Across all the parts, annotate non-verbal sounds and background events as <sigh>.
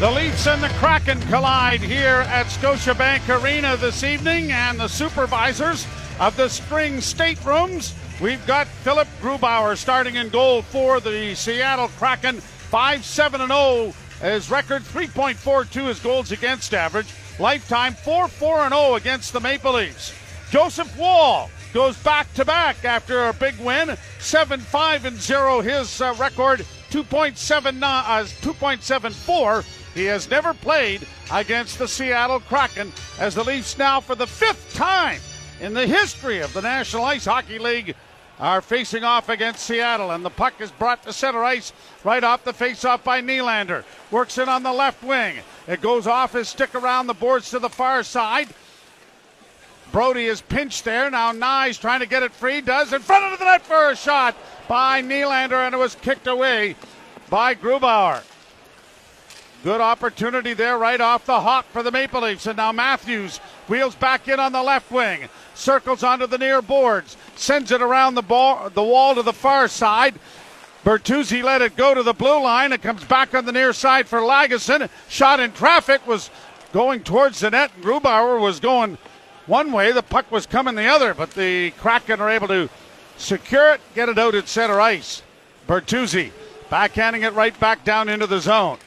The Leafs and the Kraken collide here at Scotiabank Arena this evening, and the supervisors of the spring staterooms. We've got Philipp Grubauer starting in goal for the Seattle Kraken, 5 7 0. His record 3.42 is goals against average. Lifetime 4 4 0 against the Maple Leafs. Joseph Woll goes back to back after a big win, 7 5 and 0. His uh, record 2.79 uh, 2.74. He has never played against the Seattle Kraken as the Leafs now for the fifth time in the history of the National Ice Hockey League are facing off against Seattle, and the puck is brought to center ice right off the face-off by Nylander. Works in on the left wing. It goes off his stick around the boards to the far side. Brodie is pinched there. Now Knies trying to get it free. Does in front of the net for a shot by Nylander, and it was kicked away by Grubauer. Good opportunity there right off the hop for the Maple Leafs. And now Matthews wheels back in on the left wing, circles onto the near boards, sends it around the, ball, the wall to the far side. Bertuzzi let it go to the blue line. It comes back on the near side for Lagesson. Shot in traffic was going towards the net. Grubauer was going one way. The puck was coming the other, but the Kraken are able to secure it, get it out at center ice. Bertuzzi backhanding it right back down into the zone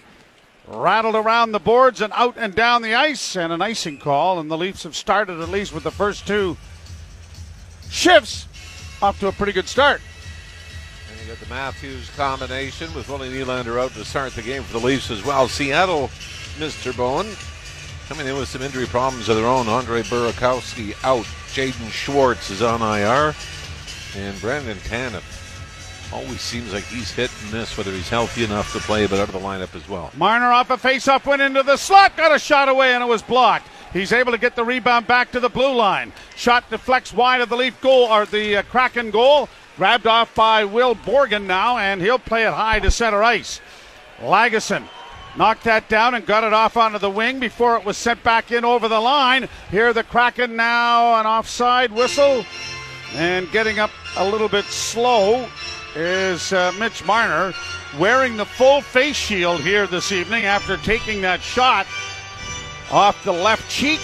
rattled around the boards and out and down the ice, and an icing call. And the Leafs have started at least with the first two shifts off to a pretty good start. And you got the Matthews combination with Willie Nylander out to start the game for the Leafs as well. Seattle, Mr. Bowen, coming in with some injury problems of their own. Andre Burakovsky out. Jaden Schwartz is on IR. And Brandon Tanev always seems like he's hit and miss whether he's healthy enough to play, but out of the lineup as well. Marner off a face-off went into the slot, got a shot away, and it was blocked. He's able to get the rebound back to the blue line. Shot deflects wide of the Leaf goal or the uh, Kraken goal. Grabbed off by Will Borgen now, and he'll play it high to center ice. Lagesson knocked that down and got it off onto the wing before it was sent back in over the line. Here the Kraken now an offside whistle and getting up a little bit slow is uh, Mitch Marner wearing the full face shield here this evening after taking that shot off the left cheek.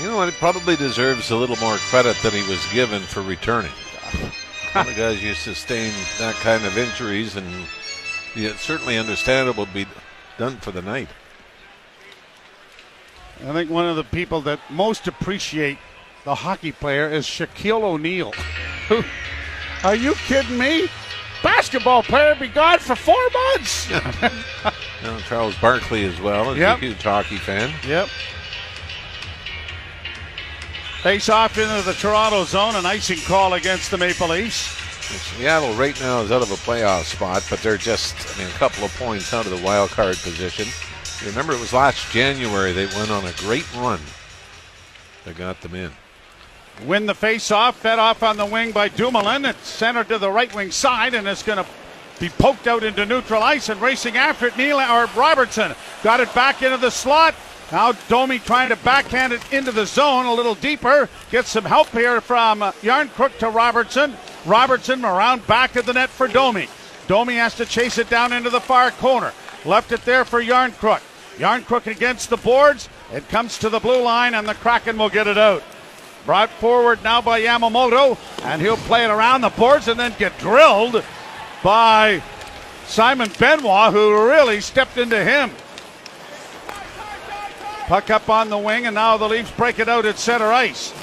You know what? It probably deserves a little more credit than he was given for returning. the guys you sustain that kind of injuries, and it's certainly understandable to be done for the night. I think one of the people that most appreciate the hockey player is Shaquille O'Neal, <laughs> who are you kidding me? Basketball player be gone for four months. <laughs> now, Charles Barkley as well is yep. a huge hockey fan. Yep. Face off into the Toronto zone, an icing call against the Maple Leafs. Seattle right now is out of a playoff spot, but they're just I mean, a couple of points out of the wild card position. remember, it was last January they went on a great run that got them in. Win the face-off, fed off on the wing by Dumoulin. It's centered to the right wing side, and it's going to be poked out into neutral ice and racing after it. Neil or Robertson got it back into the slot. Now Domi trying to backhand it into the zone a little deeper. Gets some help here from uh, Järnkrok to Robertson. Robertson around back of the net for Domi. Domi has to chase it down into the far corner. Left it there for Järnkrok. Järnkrok against the boards. It comes to the blue line, and the Kraken will get it out. Brought forward now by Yamamoto, and he'll play it around the boards and then get drilled by Simon Benoit, who really stepped into him. Puck up on the wing, and now the Leafs break it out at center ice.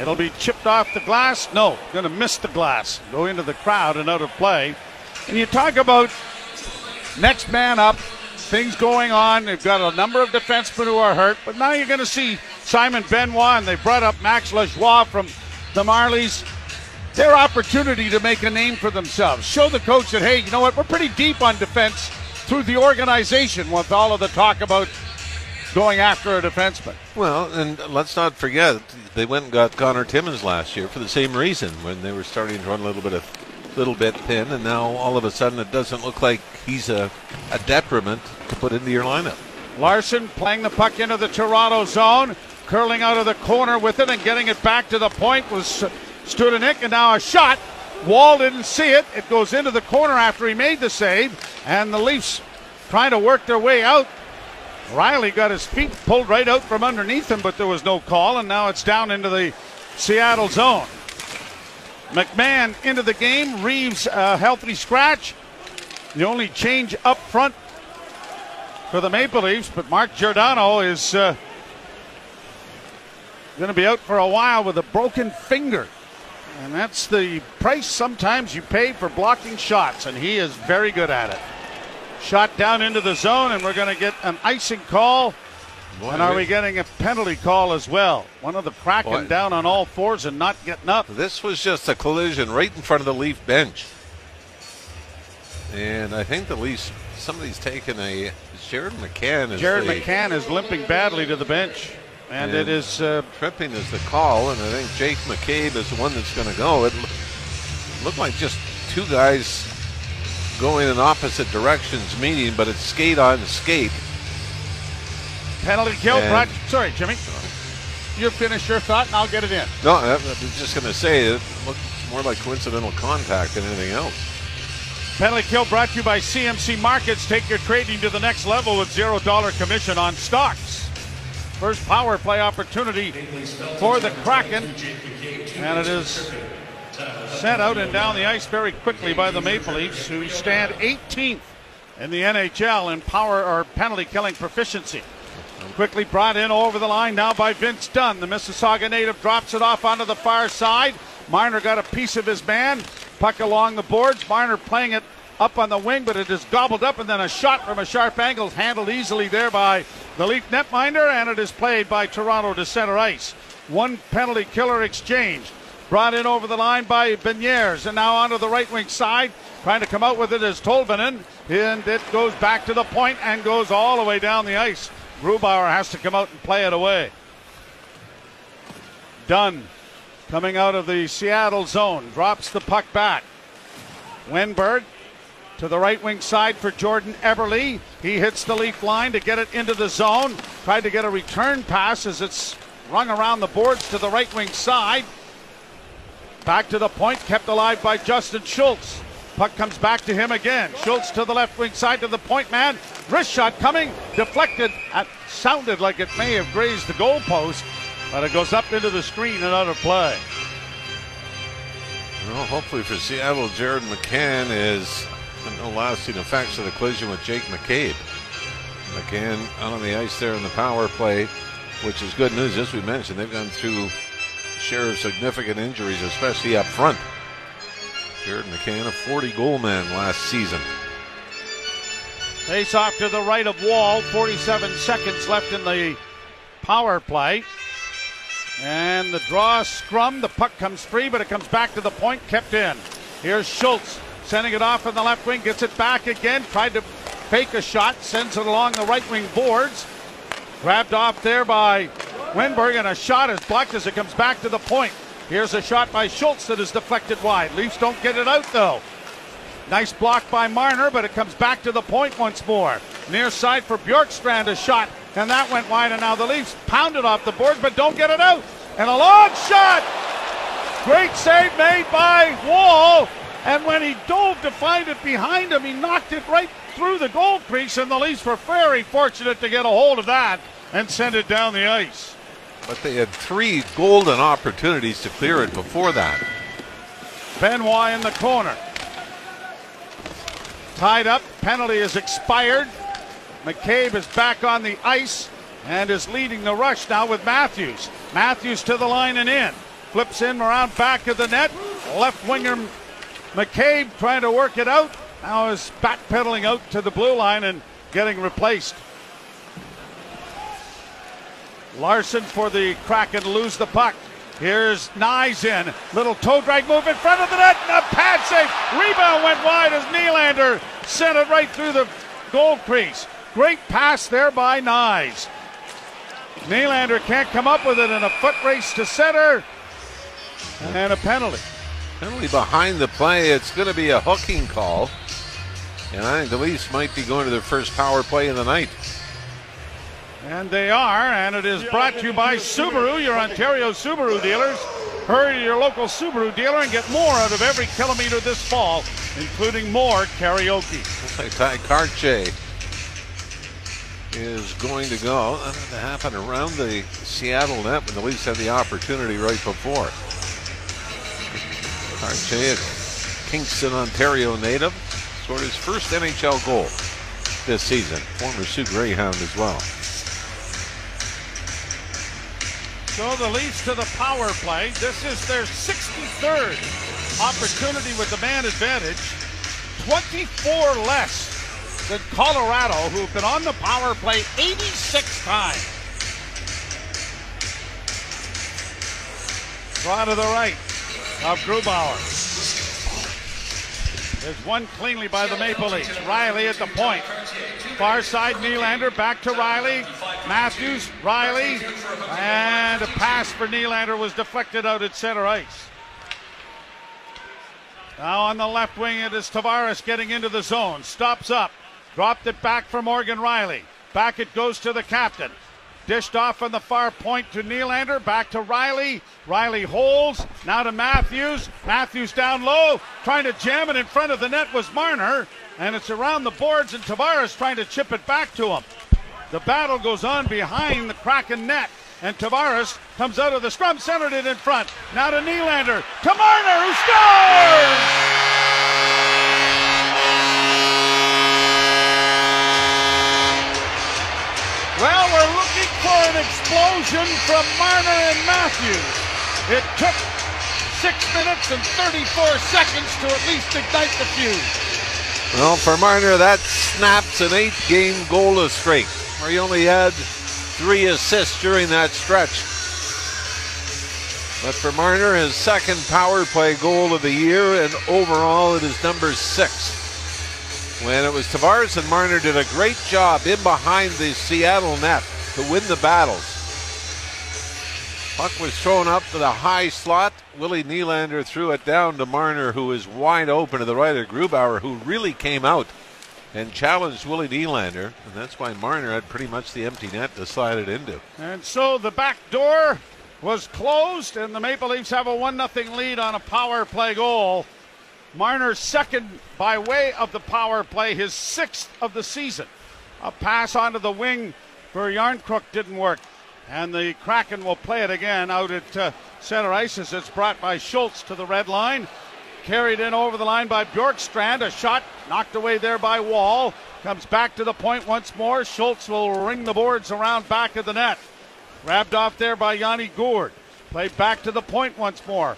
It'll be chipped off the glass. No, going to miss the glass. Go into the crowd and out of play. And you talk about next man up, things going on. They've got a number of defensemen who are hurt, but now you're going to see Simon Benoit, and they brought up Max Lajoie from the Marlies. Their opportunity to make a name for themselves. Show the coach that, hey, you know what, we're pretty deep on defense through the organization with all of the talk about going after a defenseman. Well, and let's not forget, they went and got Connor Timmins last year for the same reason when they were starting to run a little bit of little bit thin, and now all of a sudden it doesn't look like he's a, a detriment to put into your lineup. Larsson playing the puck into the Toronto zone curling out of the corner with it and getting it back to the point was Studenic, and now a shot. Woll didn't see it. It goes into the corner after he made the save, and the Leafs trying to work their way out. Rielly got his feet pulled right out from underneath him, but there was no call, and now it's down into the Seattle zone. McMann into the game. Reaves a healthy scratch. The only change up front for the Maple Leafs, but Mark Giordano is uh, going to be out for a while with a broken finger. And that's the price sometimes you pay for blocking shots, and he is very good at it. Shot down into the zone, and we're going to get an icing call. Boy, and are we- getting a penalty call as well? One of the Kraken Boy. down on all fours and not getting up. This was just a collision right in front of the Leaf bench. And I think the Leafs, somebody's taken a. Jared McCann is Jared McCann is limping badly to the bench, and it is uh, Tripping is the call, and I think Jake McCabe is the one that's going to go. It loo- looked like just two guys going in opposite directions meeting, but it's skate on skate. penalty kill. And- Brought, sorry, Jimmy. You finish your thought, and I'll get it in. No, I was just going to say it looked more like coincidental contact than anything else. Penalty kill brought to you by CMC Markets. Take your trading to the next level with zero dollar commission on stocks. First power play opportunity for the Kraken, and it is sent out and down the ice very quickly by the Maple Leafs, who stand 18th in the NHL in power or penalty killing proficiency. Quickly brought in over the line now by Vince Dunn. The Mississauga native drops it off onto the far side. Miner got a piece of his man. Puck along the boards. Miner playing it up on the wing, but it is gobbled up, and then a shot from a sharp angle is handled easily there by the Leaf netminder, and it is played by Toronto to center ice. One penalty killer exchange. Brought in over the line by Beniers, and now onto the right wing side. Trying to come out with it is Tolvanen, and it goes back to the point and goes all the way down the ice. Grubauer has to come out and play it away. Dunn coming out of the Seattle zone drops the puck back. Wennberg to the right wing side for Jordan Eberle. He hits the leaf line to get it into the zone. Tried to get a return pass as it's rung around the boards to the right wing side. Back to the point, kept alive by Justin Schultz. Puck comes back to him again. Schultz to the left wing side to the point man. Wrist shot coming, deflected. It sounded like it may have grazed the goalpost, but it goes up into the screen and out of play. Well, hopefully for Seattle, Jared McCann is no lasting effects of the collision with Jake McCabe. McCann out on the ice there in the power play, which is good news. As we mentioned, they've gone through share of significant injuries, especially up front. Jared McCann, a 40 goal man last season. Face off to the right of Woll. 47 seconds left in the power play. And the draw scrum. The puck comes free, but it comes back to the point, kept in. Here's Schultz sending it off in the left wing, gets it back again. Tried to fake a shot, sends it along the right wing boards. Grabbed off there by Wennberg, and a shot is blocked as it comes back to the point. Here's a shot by Schultz that is deflected wide. Leafs don't get it out though. Nice block by Marner, but it comes back to the point once more. Near side for Bjorkstrand, a shot, and that went wide, and now the Leafs pound it off the board, but don't get it out. And a long shot! Great save made by Woll, and when he dove to find it behind him, he knocked it right through the goal crease, and the Leafs were very fortunate to get a hold of that and send it down the ice. But they had three golden opportunities to clear it before that. Benoit in the corner. Tied up, penalty is expired. McCabe is back on the ice and is leading the rush now with Matthews. Matthews to the line and in. Flips in around back of the net. Left winger McCabe trying to work it out. Now is backpedaling out to the blue line and getting replaced. Larsson for the Kraken lose the puck. Here's Knies in. Little toe drag move in front of the net and a pad save. Rebound went wide as Nylander sent it right through the goal crease. Great pass there by Knies. Nylander can't come up with it in a foot race to center. And a penalty. Penalty behind the play. It's going to be a hooking call. And I think the Leafs might be going to their first power play of the night. And they are, and it is brought to you by Subaru, your Ontario Subaru dealers. Hurry to your local Subaru dealer and get more out of every kilometer this fall, including more karaoke. Tye Kartye is going to go. That had to happen around the Seattle net when the Leafs had the opportunity right before. Arche, a Kingston, Ontario native, scored his first NHL goal this season. Former Soo Greyhound as well. So the Leafs to the power play. This is their 63rd opportunity with the man advantage. 24 less than Colorado, who've been on the power play 86 times. Draw to the right of Grubauer. There's one cleanly by the Maple Leafs. Rielly at the point. Far side, Nylander back to Rielly. Matthews, Rielly, and a pass for Nylander was deflected out at center ice. Now on the left wing, it is Tavares getting into the zone. Stops up. Dropped it back for Morgan Rielly. Back it goes to the captain. Dished off on the far point to Nylander. Back to Rielly. Rielly holds. Now to Matthews. Matthews down low. Trying to jam it in front of the net was Marner. And it's around the boards, and Tavares trying to chip it back to him. The battle goes on behind the Kraken net. And Tavares comes out of the scrum, centered it in front. Now to Nylander. To Marner, who scores! Well, we're for an explosion from Marner and Matthews. It took six minutes and 34 seconds to at least ignite the fuse. Well, for Marner, that snaps an eight game goalless streak where he only had three assists during that stretch. But for Marner, his second power play goal of the year, and overall it is number six. When it was Tavares and Marner did a great job in behind the Seattle net to win the battles. Puck was thrown up to the high slot. Willie Nylander threw it down to Marner, who was wide open to the right of Grubauer, who really came out and challenged Willie Nylander, and that's why Marner had pretty much the empty net to slide it into. And so the back door was closed, and the Maple Leafs have a 1 0 lead on a power play goal. Marner's second by way of the power play, his sixth of the season. A pass onto the wing for Järnkrok didn't work. And the Kraken will play it again out at uh, center ice as it's brought by Schultz to the red line. Carried in over the line by Bjorkstrand. A shot knocked away there by Woll. Comes back to the point once more. Schultz will ring the boards around back of the net. Grabbed off there by Yanni Gourde. Played back to the point once more.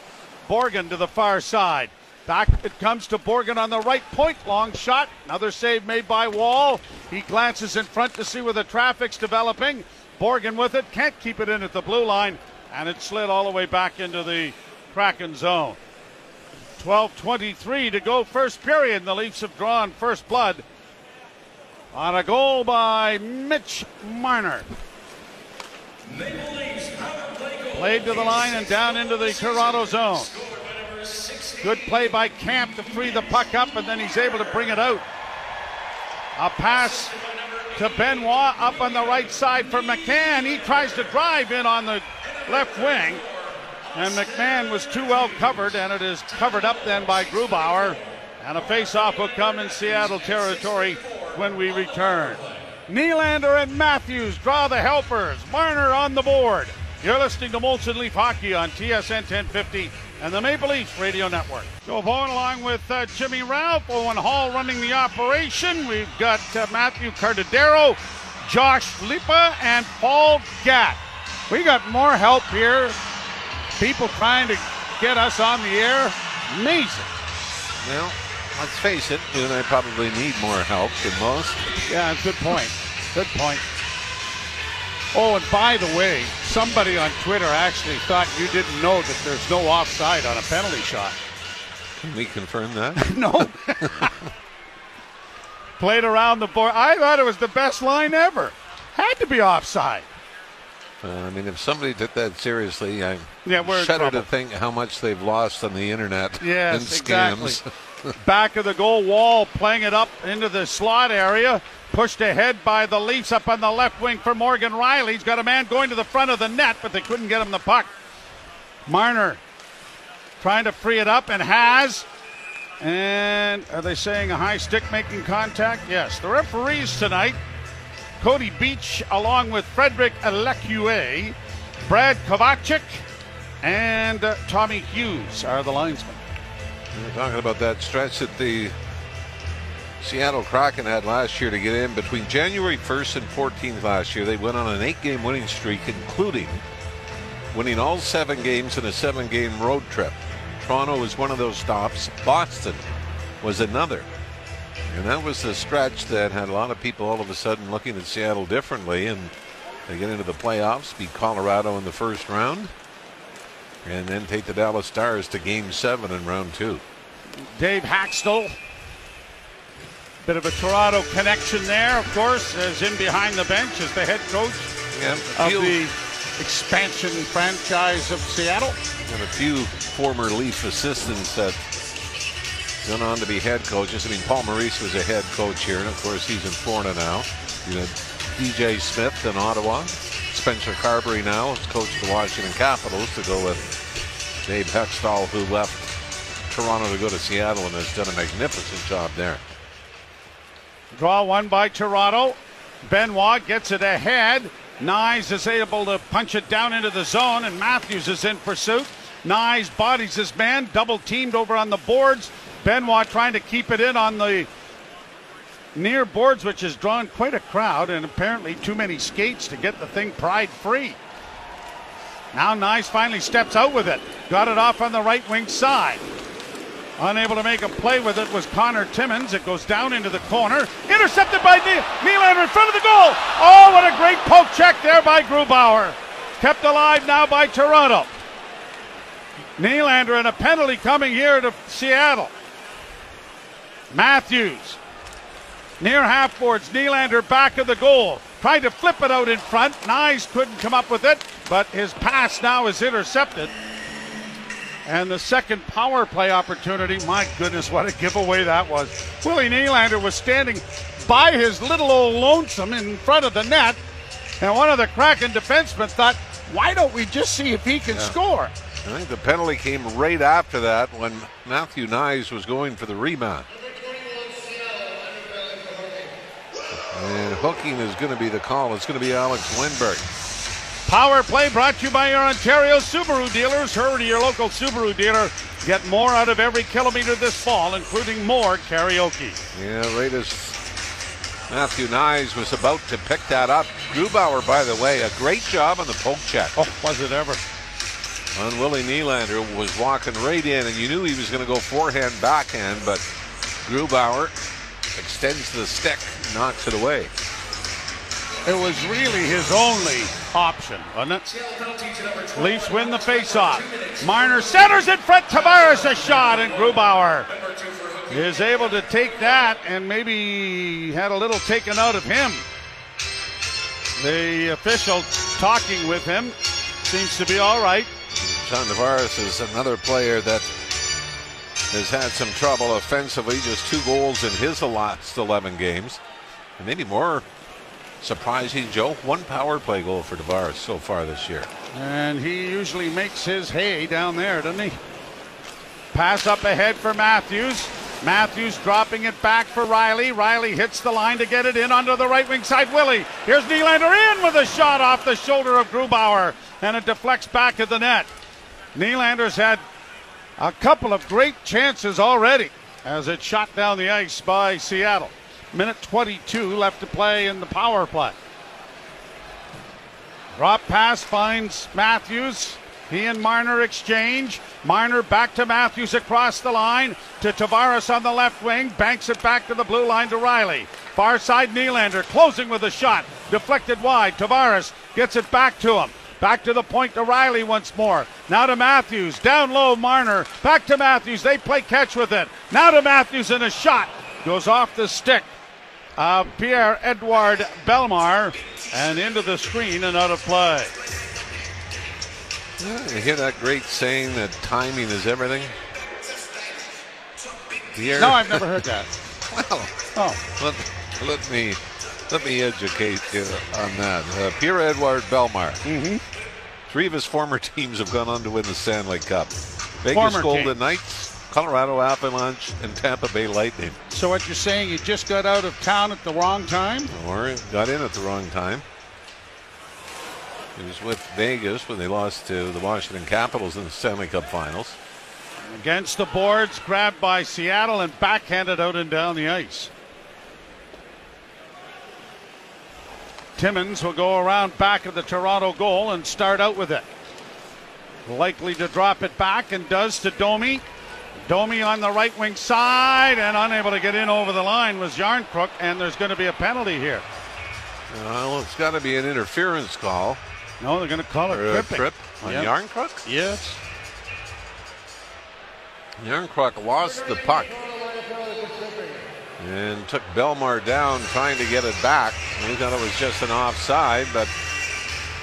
Borgen to the far side. Back it comes to Borgen on the right point. Long shot. Another save made by Woll. He glances in front to see where the traffic's developing. Borgen with it. Can't keep it in at the blue line. And it slid all the way back into the Kraken zone. 12.23 to go first period. The Leafs have drawn first blood on a goal by Mitch Marner. Played to the line and down into the Toronto zone. Good play by Camp to free the puck up, and then he's able to bring it out. A pass to Benoit up on the right side for McCann. He tries to drive in on the left wing, and McMann was too well covered, and it is covered up then by Grubauer. And a face-off will come in Seattle territory when we return. Nylander and Matthews draw the helpers. Marner on the board. You're listening to Molson Leaf Hockey on TSN 1050 and the Maple Leafs Radio Network. Joe Bowen along with uh, Jimmy Ralph, Owen Hall running the operation. We've got uh, Matthew Cardadero, Josh Lipa, and Paul Gatt. We got more help here. People trying to get us on the air. Amazing. Well, let's face it, you and I probably need more help than most. Yeah, good point. Good point. Oh, and by the way, somebody on Twitter actually thought you didn't know that there's no offside on a penalty shot. Can we confirm that? <laughs> no. Played around the board. I thought it was the best line ever. Had to be offside. Uh, I mean, if somebody took that seriously, I Yeah, shudder to think how much they've lost on the internet Yes, and scams. exactly. <laughs> Back of the goal wall, playing it up into the slot area. Pushed ahead by the Leafs up on the left wing for Morgan Rielly. He's got a man going to the front of the net, but they couldn't get him the puck. Marner trying to free it up and has. And are they saying a high stick making contact? Yes. The referees tonight Cody Beach, along with Frederick L'Ecuyer, Brad Kovachik, and uh, Tommy Hughes are the linesmen. We're talking about that stretch that the Seattle Kraken had last year to get in between January 1st and 14th last year. They went on an eight game winning streak, including winning all seven games in a seven game road trip. Toronto was one of those stops, Boston was another. And that was the stretch that had a lot of people all of a sudden looking at Seattle differently. And they get into the playoffs, beat Colorado in the first round, and then take the Dallas Stars to game seven in round two. Dave Hakstol. Bit of a Toronto connection there, of course, as in behind the bench as the head coach Yeah, of few- the expansion franchise of Seattle. and a few former Leaf assistants that gone on to be head coaches. I mean, Paul Maurice was a head coach here, and of course, he's in Florida now. You know, DJ Smith in Ottawa. Spencer Carbery now is coach of the Washington Capitals to go with Dave Hakstol, who left Toronto to go to Seattle and has done a magnificent job there. Draw one by Toronto. Benoit gets it ahead. Knies is able to punch it down into the zone, and Matthews is in pursuit. Knies bodies his man, double teamed over on the boards. Benoit trying to keep it in on the near boards, which has drawn quite a crowd, and apparently too many skates to get the thing pried free. Now Knies finally steps out with it. Got it off on the right wing side. Unable to make a play with it was Connor Timmins. It goes down into the corner. Intercepted by ne- Nylander in front of the goal. Oh, what a great poke check there by Grubauer. Kept alive now by Toronto. Nylander and a penalty coming here to Seattle. Matthews near half boards. Nylander back of the goal. Tried to flip it out in front. Knies couldn't come up with it, but his pass now is intercepted. And the second power play opportunity, my goodness, what a giveaway that was. Willie Nylander was standing by his little old lonesome in front of the net, and one of the Kraken defensemen thought, why don't we just see if he can score? I think the penalty came right after that when Matthew Knies was going for the rebound. And hooking is going to be the call. It's going to be Alex Lindbergh. Power play brought to you by your Ontario Subaru dealers. Hurry to your local Subaru dealer. Get more out of every kilometer this fall, including more karaoke. Yeah, right as Matthew Knies was about to pick that up. Grubauer, by the way, a great job on the poke check. Oh, was it ever? On Willie Nylander was walking right in, and you knew he was going to go forehand, backhand, but Grubauer extends the stick, knocks it away. It was really his only option, wasn't it? Leafs win the faceoff. Marner centers in front. Tavares a shot, and Grubauer is able to take that, and maybe had a little taken out of him. The official talking with him seems to be all right. John Tavares is another player that has had some trouble offensively. Just two goals in his last 11 games. And maybe more surprising, Joe, one power play goal for Tavares so far this year. And he usually makes his hay down there, doesn't he? Pass up ahead for Matthews. Matthews dropping it back for Rielly. Rielly hits the line to get it in onto the right wing side. Willie. Here's Nylander in with a shot off the shoulder of Grubauer. And it deflects back to the net. Nylander's had a couple of great chances already as it shot down the ice by Seattle. Minute 22 left to play in the power play. Drop pass finds Matthews. He and Marner exchange. Marner back to Matthews across the line to Tavares on the left wing. Banks it back to the blue line to Rielly. Far side Nylander closing with a shot. Deflected wide. Tavares gets it back to him. Back to the point to Rielly once more. Now to Matthews. Down low, Marner. Back to Matthews. They play catch with it. Now to Matthews and a shot. Goes off the stick of Pierre Edouard Bellemare and into the screen and out of play. You hear that great saying that timing is everything? Pierre, No, I've never heard that. <laughs> well, Oh, let, let me let me educate you on that. Uh, Pierre Edouard Bellemare. Mhm. Three of his former <laughs> teams have gone on to win the Stanley Cup. Vegas Former Golden. Knights, Colorado Avalanche and Tampa Bay Lightning. So what you're saying, you just got out of town at the wrong time? Or got in at the wrong time. He was with Vegas when they lost to the Washington Capitals in the Stanley Cup Finals. Against the boards, grabbed by Seattle and backhanded out and down the ice. Timmins will go around back of the Toronto goal and start out with it. Likely to drop it back and does to Domi. Domi on the right wing side and unable to get in over the line was Järnkrok, and there's going to be a penalty here. Well, it's got to be an interference call. No, they're going to call it a trip on Yep. Järnkrok. Yes. Järnkrok lost the puck and took Bellemare down trying to get it back. We thought it was just an offside, but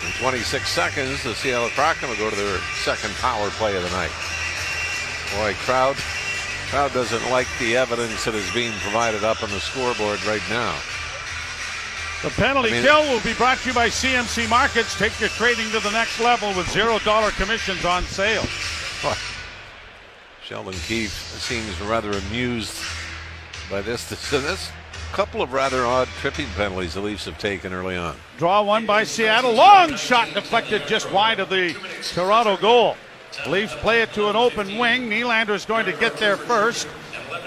in 26 seconds, the Seattle Kraken will go to their second power play of the night. Boy, crowd, crowd doesn't like the evidence that is being provided up on the scoreboard right now. The penalty I mean- kill will be brought to you by CMC Markets. Take your trading to the next level with zero dollar commissions on sale. Sheldon Keefe seems rather amused by this. <laughs> This, this couple of rather odd tripping penalties the Leafs have taken early on. Draw one by Seattle. Long shot deflected just wide of the Toronto goal. Leafs play it to an open wing. Nylander is going to get there first.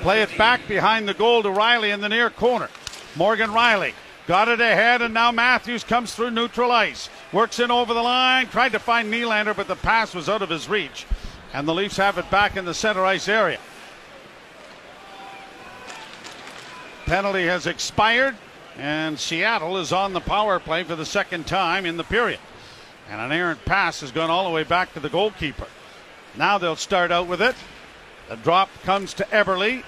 Play it back behind the goal to Rielly in the near corner. Morgan Rielly got it ahead, and now Matthews comes through neutral ice. Works in over the line, tried to find Nylander, but the pass was out of his reach. And the Leafs have it back in the center ice area. Penalty has expired, and Seattle is on the power play for the second time in the period. And an errant pass has gone all the way back to the goalkeeper. Now they'll start out with it. The drop comes to Eberle.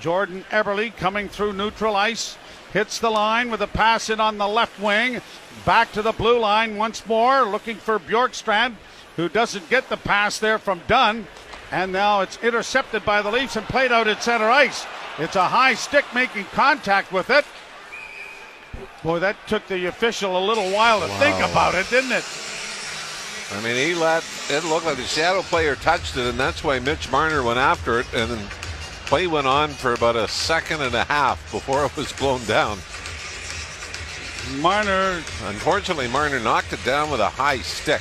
Jordan Eberle coming through neutral ice. Hits the line with a pass in on the left wing. Back to the blue line once more, looking for Bjorkstrand, who doesn't get the pass there from Dunn. And now it's intercepted by the Leafs and played out at center ice. It's a high stick making contact with it. Boy, that took the official a little while to think about it, didn't it? I mean, he let it look like the Seattle player touched it, and that's why Mitch Marner went after it. And play went on for about a second and a half before <laughs> it was blown down. Marner Unfortunately, Marner knocked it down with a high stick.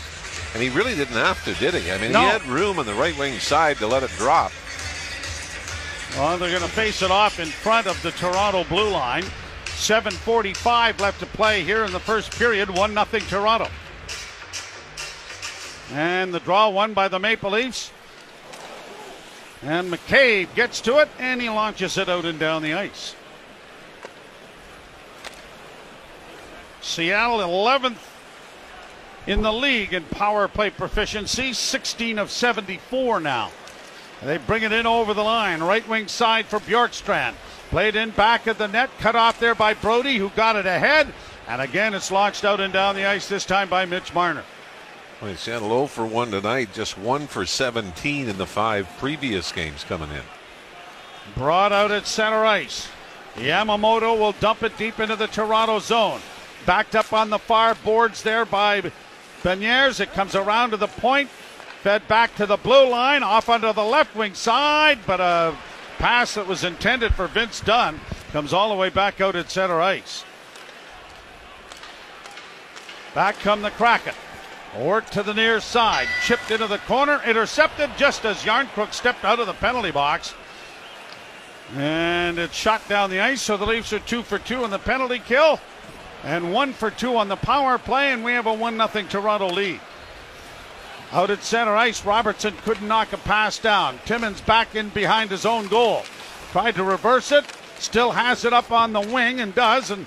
And he really didn't have to, did he? I mean, No. he had room on the right wing side to let it drop. Well, they're going to face it off in front of the Toronto blue line. 7:45 left to play here in the first period. One nothing Toronto. And the draw won by the Maple Leafs. And McCabe gets to it and he launches it out and down the ice. Seattle 11th in the league in power play proficiency, 16 of 74 now. They bring it in over the line. Right wing side for Bjorkstrand. Played in back of the net. Cut off there by Brodie, who got it ahead. And again, it's launched out and down the ice, this time by Mitch Marner. Well, Seattle 0 for 1 tonight, just 1 for 17 in the five previous games coming in. Brought out at center ice. Yamamoto will dump it deep into the Toronto zone. Backed up on the far boards there by Beniers. It comes around to the point. Fed back to the blue line, off onto the left wing side, but a pass that was intended for Vince Dunn comes all the way back out at center ice. Back come the Kraken. Work to the near side. Chipped into the corner. Intercepted just as Järnkrok stepped out of the penalty box. And it's shot down the ice, so the Leafs are two for two on the penalty kill and one for two on the power play, and we have a 1 0 Toronto lead. Out at center ice, Robertson couldn't knock a pass down. Timmins back in behind his own goal. Tried to reverse it, still has it up on the wing and does, and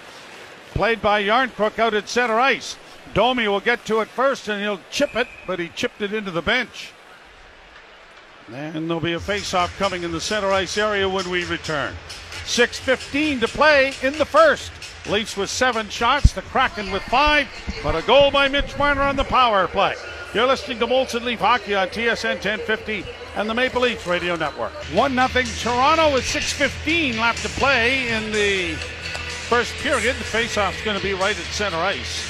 played by Järnkrok out at center ice. Domi will get to it first and he'll chip it, but he chipped it into the bench. And there'll be a face-off coming in the center ice area when we return. 6.15 to play in the first. Leafs with seven shots, the Kraken with five, but a goal by Mitch Marner on the power play. You're listening to Molson Leaf Hockey on TSN 1050 and the Maple Leafs Radio Network. 1 0 Toronto with 6.15 left to play in the first period. The face-off's going to be right at center ice.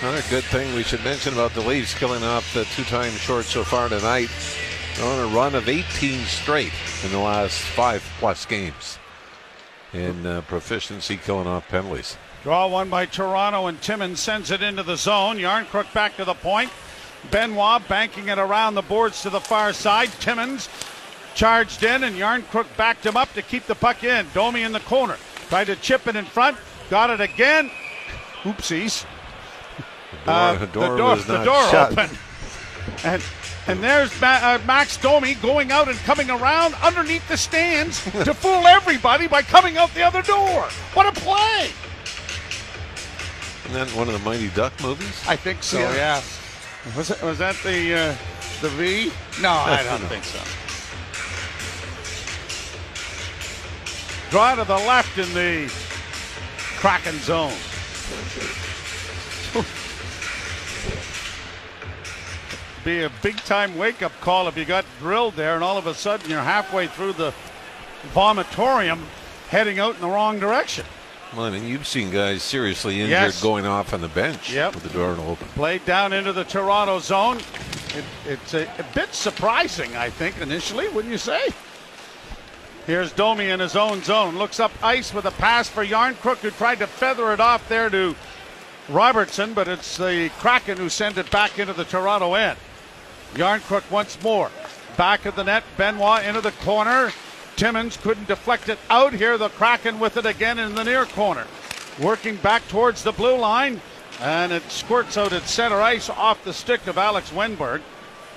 Another good thing we should mention about the Leafs killing off the two-time short so far tonight. They're on a run of 18 straight in the last five plus games in uh, proficiency killing off penalties. Draw one by Toronto, and Timmins sends it into the zone. Järnkrok back to the point. Benoit banking it around the boards to the far side. Timmins charged in, and Järnkrok backed him up to keep the puck in. Domi in the corner. Tried to chip it in front. Got it again. Oopsies. The door, Uh, the door, the door, was the not door shut. open. And and there's Ma- uh, Max Domi going out and coming around underneath the stands <laughs> to fool everybody by coming out the other door. What a play! And then one of the Mighty Duck movies. I think so. Yeah. Yeah. Was that, was that the uh, the V? No, I don't <laughs> think so. Draw to the left in the Kraken zone. <laughs> Be a big time wake up call if you got drilled there and all of a sudden you're halfway through the vomitorium heading out in the wrong direction. Well, I mean, you've seen guys seriously injured Yes. going off on the bench Yep. with the door open. Played down into the Toronto zone. It, it's a, a bit surprising, I think, initially, wouldn't you say? Here's Domi in his own zone. Looks up ice with a pass for Järnkrok, who tried to feather it off there to Robertson, but it's the Kraken who send it back into the Toronto end. Järnkrok once more. Back of the net, Benoit into the corner. Timmins couldn't deflect it out here. The Kraken with it again in the near corner. Working back towards the blue line, and it squirts out at center ice off the stick of Alex Wennberg.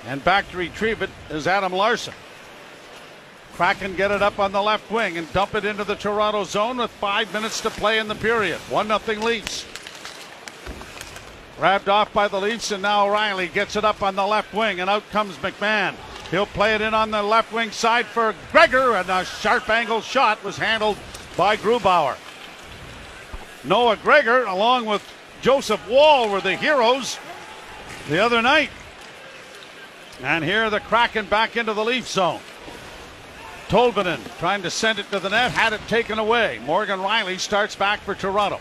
And back to retrieve it is Adam Larsson. Kraken get it up on the left wing and dump it into the Toronto zone with five minutes to play in the period. 1 0 Leafs. Grabbed off by the Leafs, and now Rielly gets it up on the left wing, and out comes McMann. He'll play it in on the left wing side for Gregor, and a sharp angle shot was handled by Grubauer. Noah Gregor, along with Joseph Woll, were the heroes the other night. And here the Kraken back into the Leaf zone. Tolvanen trying to send it to the net, had it taken away. Morgan Rielly starts back for Toronto.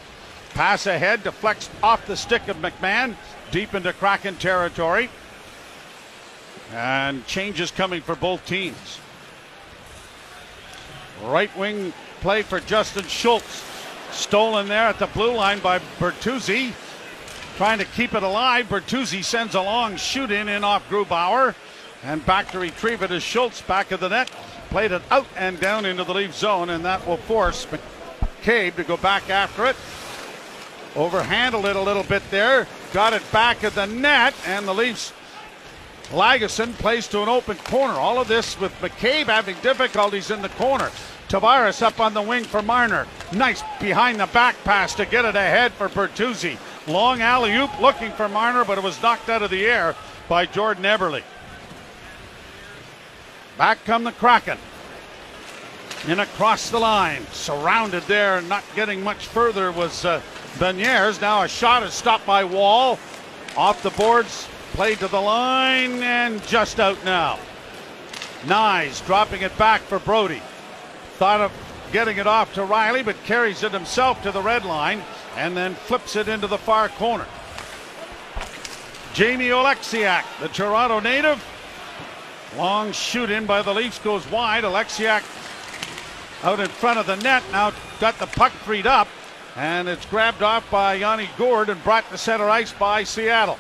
Pass ahead, deflects off the stick of McMann, deep into Kraken territory. And changes coming for both teams. Right wing play for Justin Schultz. Stolen there at the blue line by Bertuzzi. Trying to keep it alive. Bertuzzi sends a long shoot in, in off Grubauer. And back to retrieve it is Schultz back of the net. Played it out and down into the Leaf zone, and that will force McCabe to go back after it. Overhandled it a little bit there. Got it back at the net, and the Leafs. Lagesson plays to an open corner. All of this with McCabe having difficulties in the corner. Tavares up on the wing for Marner. Nice behind the back pass to get it ahead for Bertuzzi. Long alley oop looking for Marner, but it was knocked out of the air by Jordan Eberle. Back come the Kraken. In across the line. Surrounded there, not getting much further was uh, Beniers. Now a shot is stopped by Woll. Off the boards, played to the line, and just out now. Knies dropping it back for Brodie. Thought of getting it off to Rielly, but carries it himself to the red line and then flips it into the far corner. Jamie Oleksiak, the Toronto native. Long shoot in by the Leafs goes wide. Oleksiak out in front of the net. Now got the puck freed up. And it's grabbed off by Yanni Gourde and brought to center ice by Seattle.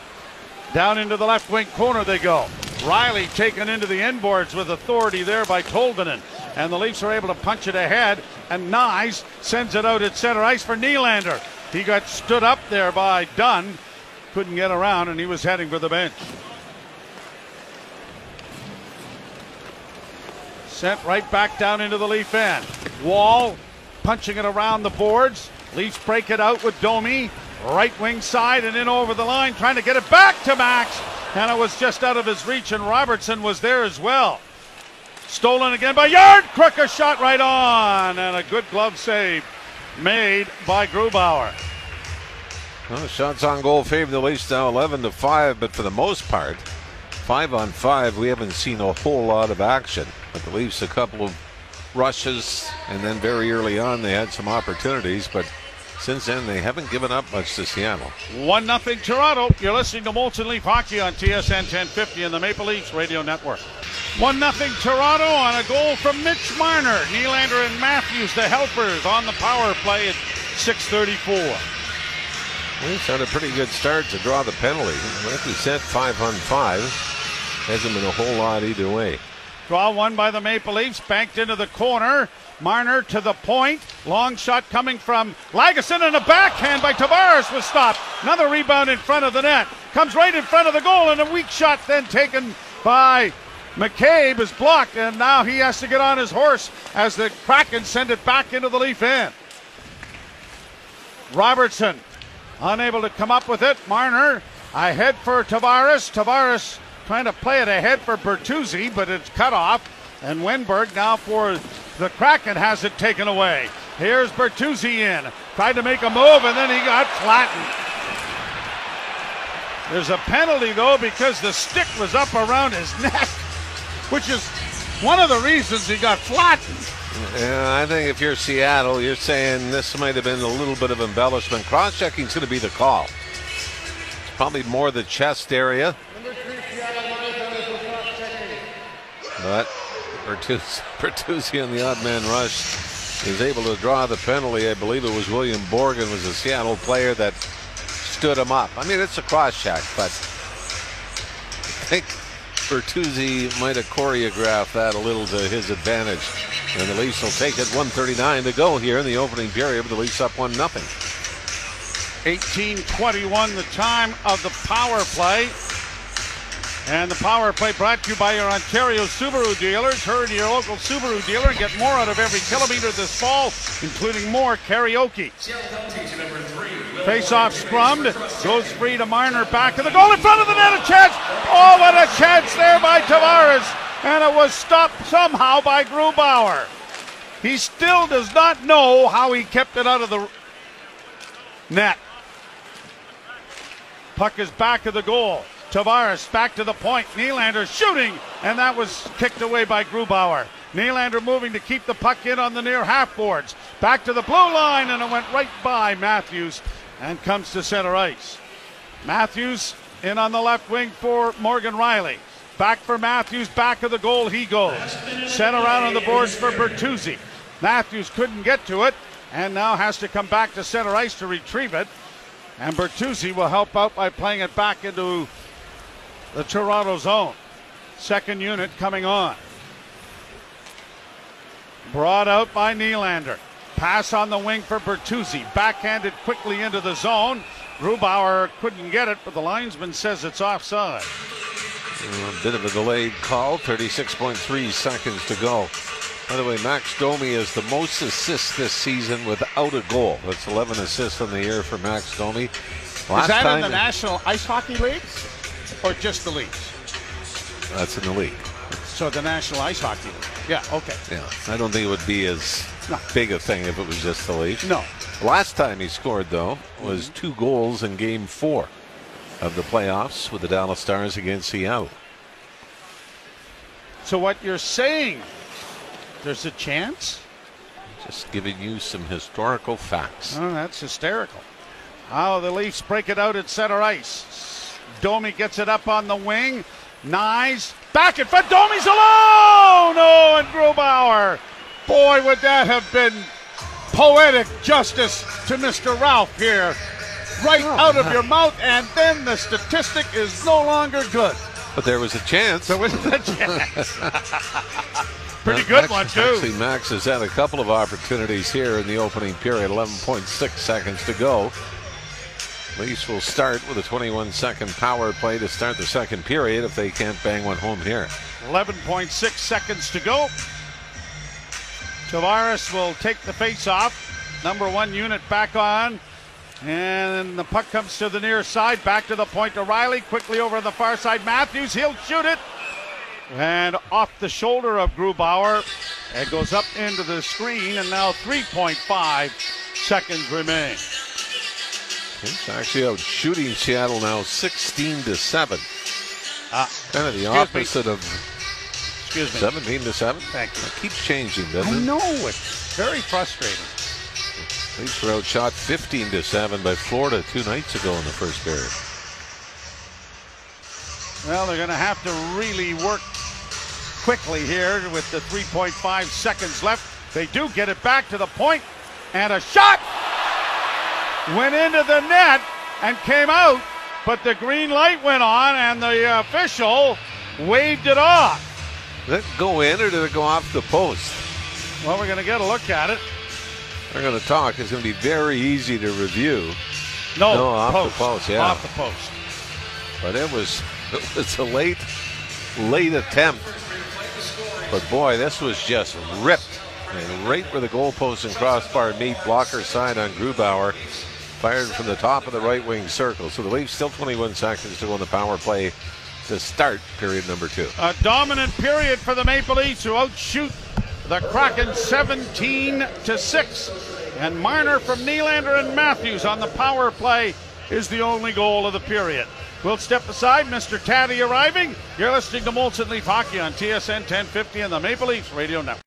Down into the left wing corner they go. Rielly taken into the inboards with authority there by Tolvanen. And the Leafs are able to punch it ahead. And Knies sends it out at center ice for Nylander. He got stood up there by Dunn. Couldn't get around, and he was heading for the bench. Sent right back down into the Leaf end. Woll punching it around the boards. Leafs break it out with Domi. Right wing side and in over the line, trying to get it back to Max. And it was just out of his reach, and Robertson was there as well. Stolen again by Yard. Crooker shot right on, and a good glove save made by Grubauer. Well, shots on goal favor the Leafs now 11 to 5, but for the most part, 5 on 5, we haven't seen a whole lot of action. But the Leafs, a couple of rushes, and then very early on, they had some opportunities, but since then, they haven't given up much to Seattle. 1 0 Toronto. You're listening to Molson Leaf Hockey on TSN 1050 and the Maple Leafs Radio Network. 1 0 Toronto on a goal from Mitch Marner. Nylander and Matthews, the helpers, on the power play at 634. He's had a pretty good start to draw the penalty. Like we said, five on five. Hasn't been a whole lot either way. Draw one by the Maple Leafs, banked into the corner. Marner to the point. Long shot coming from Lagesson and a backhand by Tavares was stopped. Another rebound in front of the net. Comes right in front of the goal and a weak shot then taken by McCabe is blocked and now he has to get on his horse as the Kraken send it back into the Leaf end. Robertson unable to come up with it. Marner ahead for Tavares. Tavares trying to play it ahead for Bertuzzi, but it's cut off. And Wennberg now for the Kraken has it taken away. Here's Bertuzzi in. Tried to make a move and then he got flattened. There's a penalty though because the stick was up around his <laughs> neck, which is one of the reasons he got flattened. Yeah, I think if you're Seattle, you're saying this might have been a little bit of embellishment. Cross checking is going to be the call. It's probably more the chest area. But Bertuzzi, on the odd man rush is able to draw the penalty. I believe it was William Borgen was a Seattle player that stood him up. I mean, it's a cross check, but I think Bertuzzi might have choreographed that a little to his advantage. And the Leafs will take it 139 to go here in the opening period the Leafs up 1 0. 1821 the time of the power play. And the power play brought to you by your Ontario Subaru dealers. Hurry to your local Subaru dealer and get more out of every kilometer this fall, including more karaoke. Face off scrummed. Goes free to Marner. Back to the goal in front of the net. A chance. Oh, what a chance there by Tavares. And it was stopped somehow by Grubauer. He still does not know how he kept it out of the net. Puck is back of the goal. Tavares back to the point. Nylander shooting, and that was kicked away by Grubauer. Nylander moving to keep the puck in on the near half boards. Back to the blue line, and it went right by Matthews and comes to center ice. Matthews in on the left wing for Morgan Rielly. Back for Matthews, back of the goal he goes. Sent around on the boards for Bertuzzi. Matthews couldn't get to it and now has to come back to center ice to retrieve it. And Bertuzzi will help out by playing it back into the Toronto zone. Second unit coming on. Brought out by Nylander. Pass on the wing for Bertuzzi. Backhanded quickly into the zone. Grubauer couldn't get it, but the linesman says it's offside. A bit of a delayed call, 36.3 seconds to go. By the way, Max Domi is the most assists this season without a goal. That's 11 assists on the year for Max Domi. Last is that in the National Ice Hockey Leagues or just the leagues? That's in the league. So the National Ice Hockey League. Yeah, okay. Yeah, I don't think it would be as no. big a thing if it was just the league. No. Last time he scored, though, was mm-hmm. two goals in game four of the playoffs with the Dallas Stars against Seattle. So what you're saying there's a chance? Just giving you some historical facts. Oh, that's hysterical. Oh, the Leafs break it out at center ice. Domi gets it up on the wing. Knies back in front. Domi's alone. Oh, and Grubauer. Boy, would that have been poetic justice to Mr. Ralph here. Right oh, out of your mouth, and then the statistic is no longer good. But there was a chance. There was a chance. <laughs> Pretty good Max, one, too. Actually, Max has had a couple of opportunities here in the opening period. 11.6 seconds to go. Leafs will start with a 21 second power play to start the second period if they can't bang one home here. 11.6 seconds to go. Tavares will take the face off. Number one unit back on. And the puck comes to the near side. Back to the point to Rielly. Quickly over the far side. Matthews. He'll shoot it. And off the shoulder of Grubauer. It goes up into the screen, and now 3.5 seconds remain. It's actually out shooting Seattle now 16 to 7. Uh, kind of the opposite me. of Excuse me. 17 to 7. Thank you. It keeps changing, doesn't I it? I know it's very frustrating. Leafs were outshot 15 to 7 by Florida two nights ago in the first period. Well, they're going to have to really work quickly here with the 3.5 seconds left. They do get it back to the point, and a shot went into the net and came out, but the green light went on, and the official waved it off. Did it go in or did it go off the post? Well, we're going to get a look at it. We're going to talk. It's going to be very easy to review. No, No, off the post. post, yeah. Off the post. But it was <laughs> it was a late late attempt. But boy, this was just ripped. And right where the goalpost and crossbar meet, blocker side on Grubauer. Fired from the top of the right wing circle. So the Leafs still 21 seconds to go on the power play to start period number two. A dominant period for the Maple Leafs who outshoot the Kraken 17 to 6. And Marner from Nylander and Matthews on the power play is the only goal of the period. We'll step aside. Mr. Taddy arriving. You're listening to Molson Leaf Hockey on TSN 1050 and the Maple Leafs Radio Network.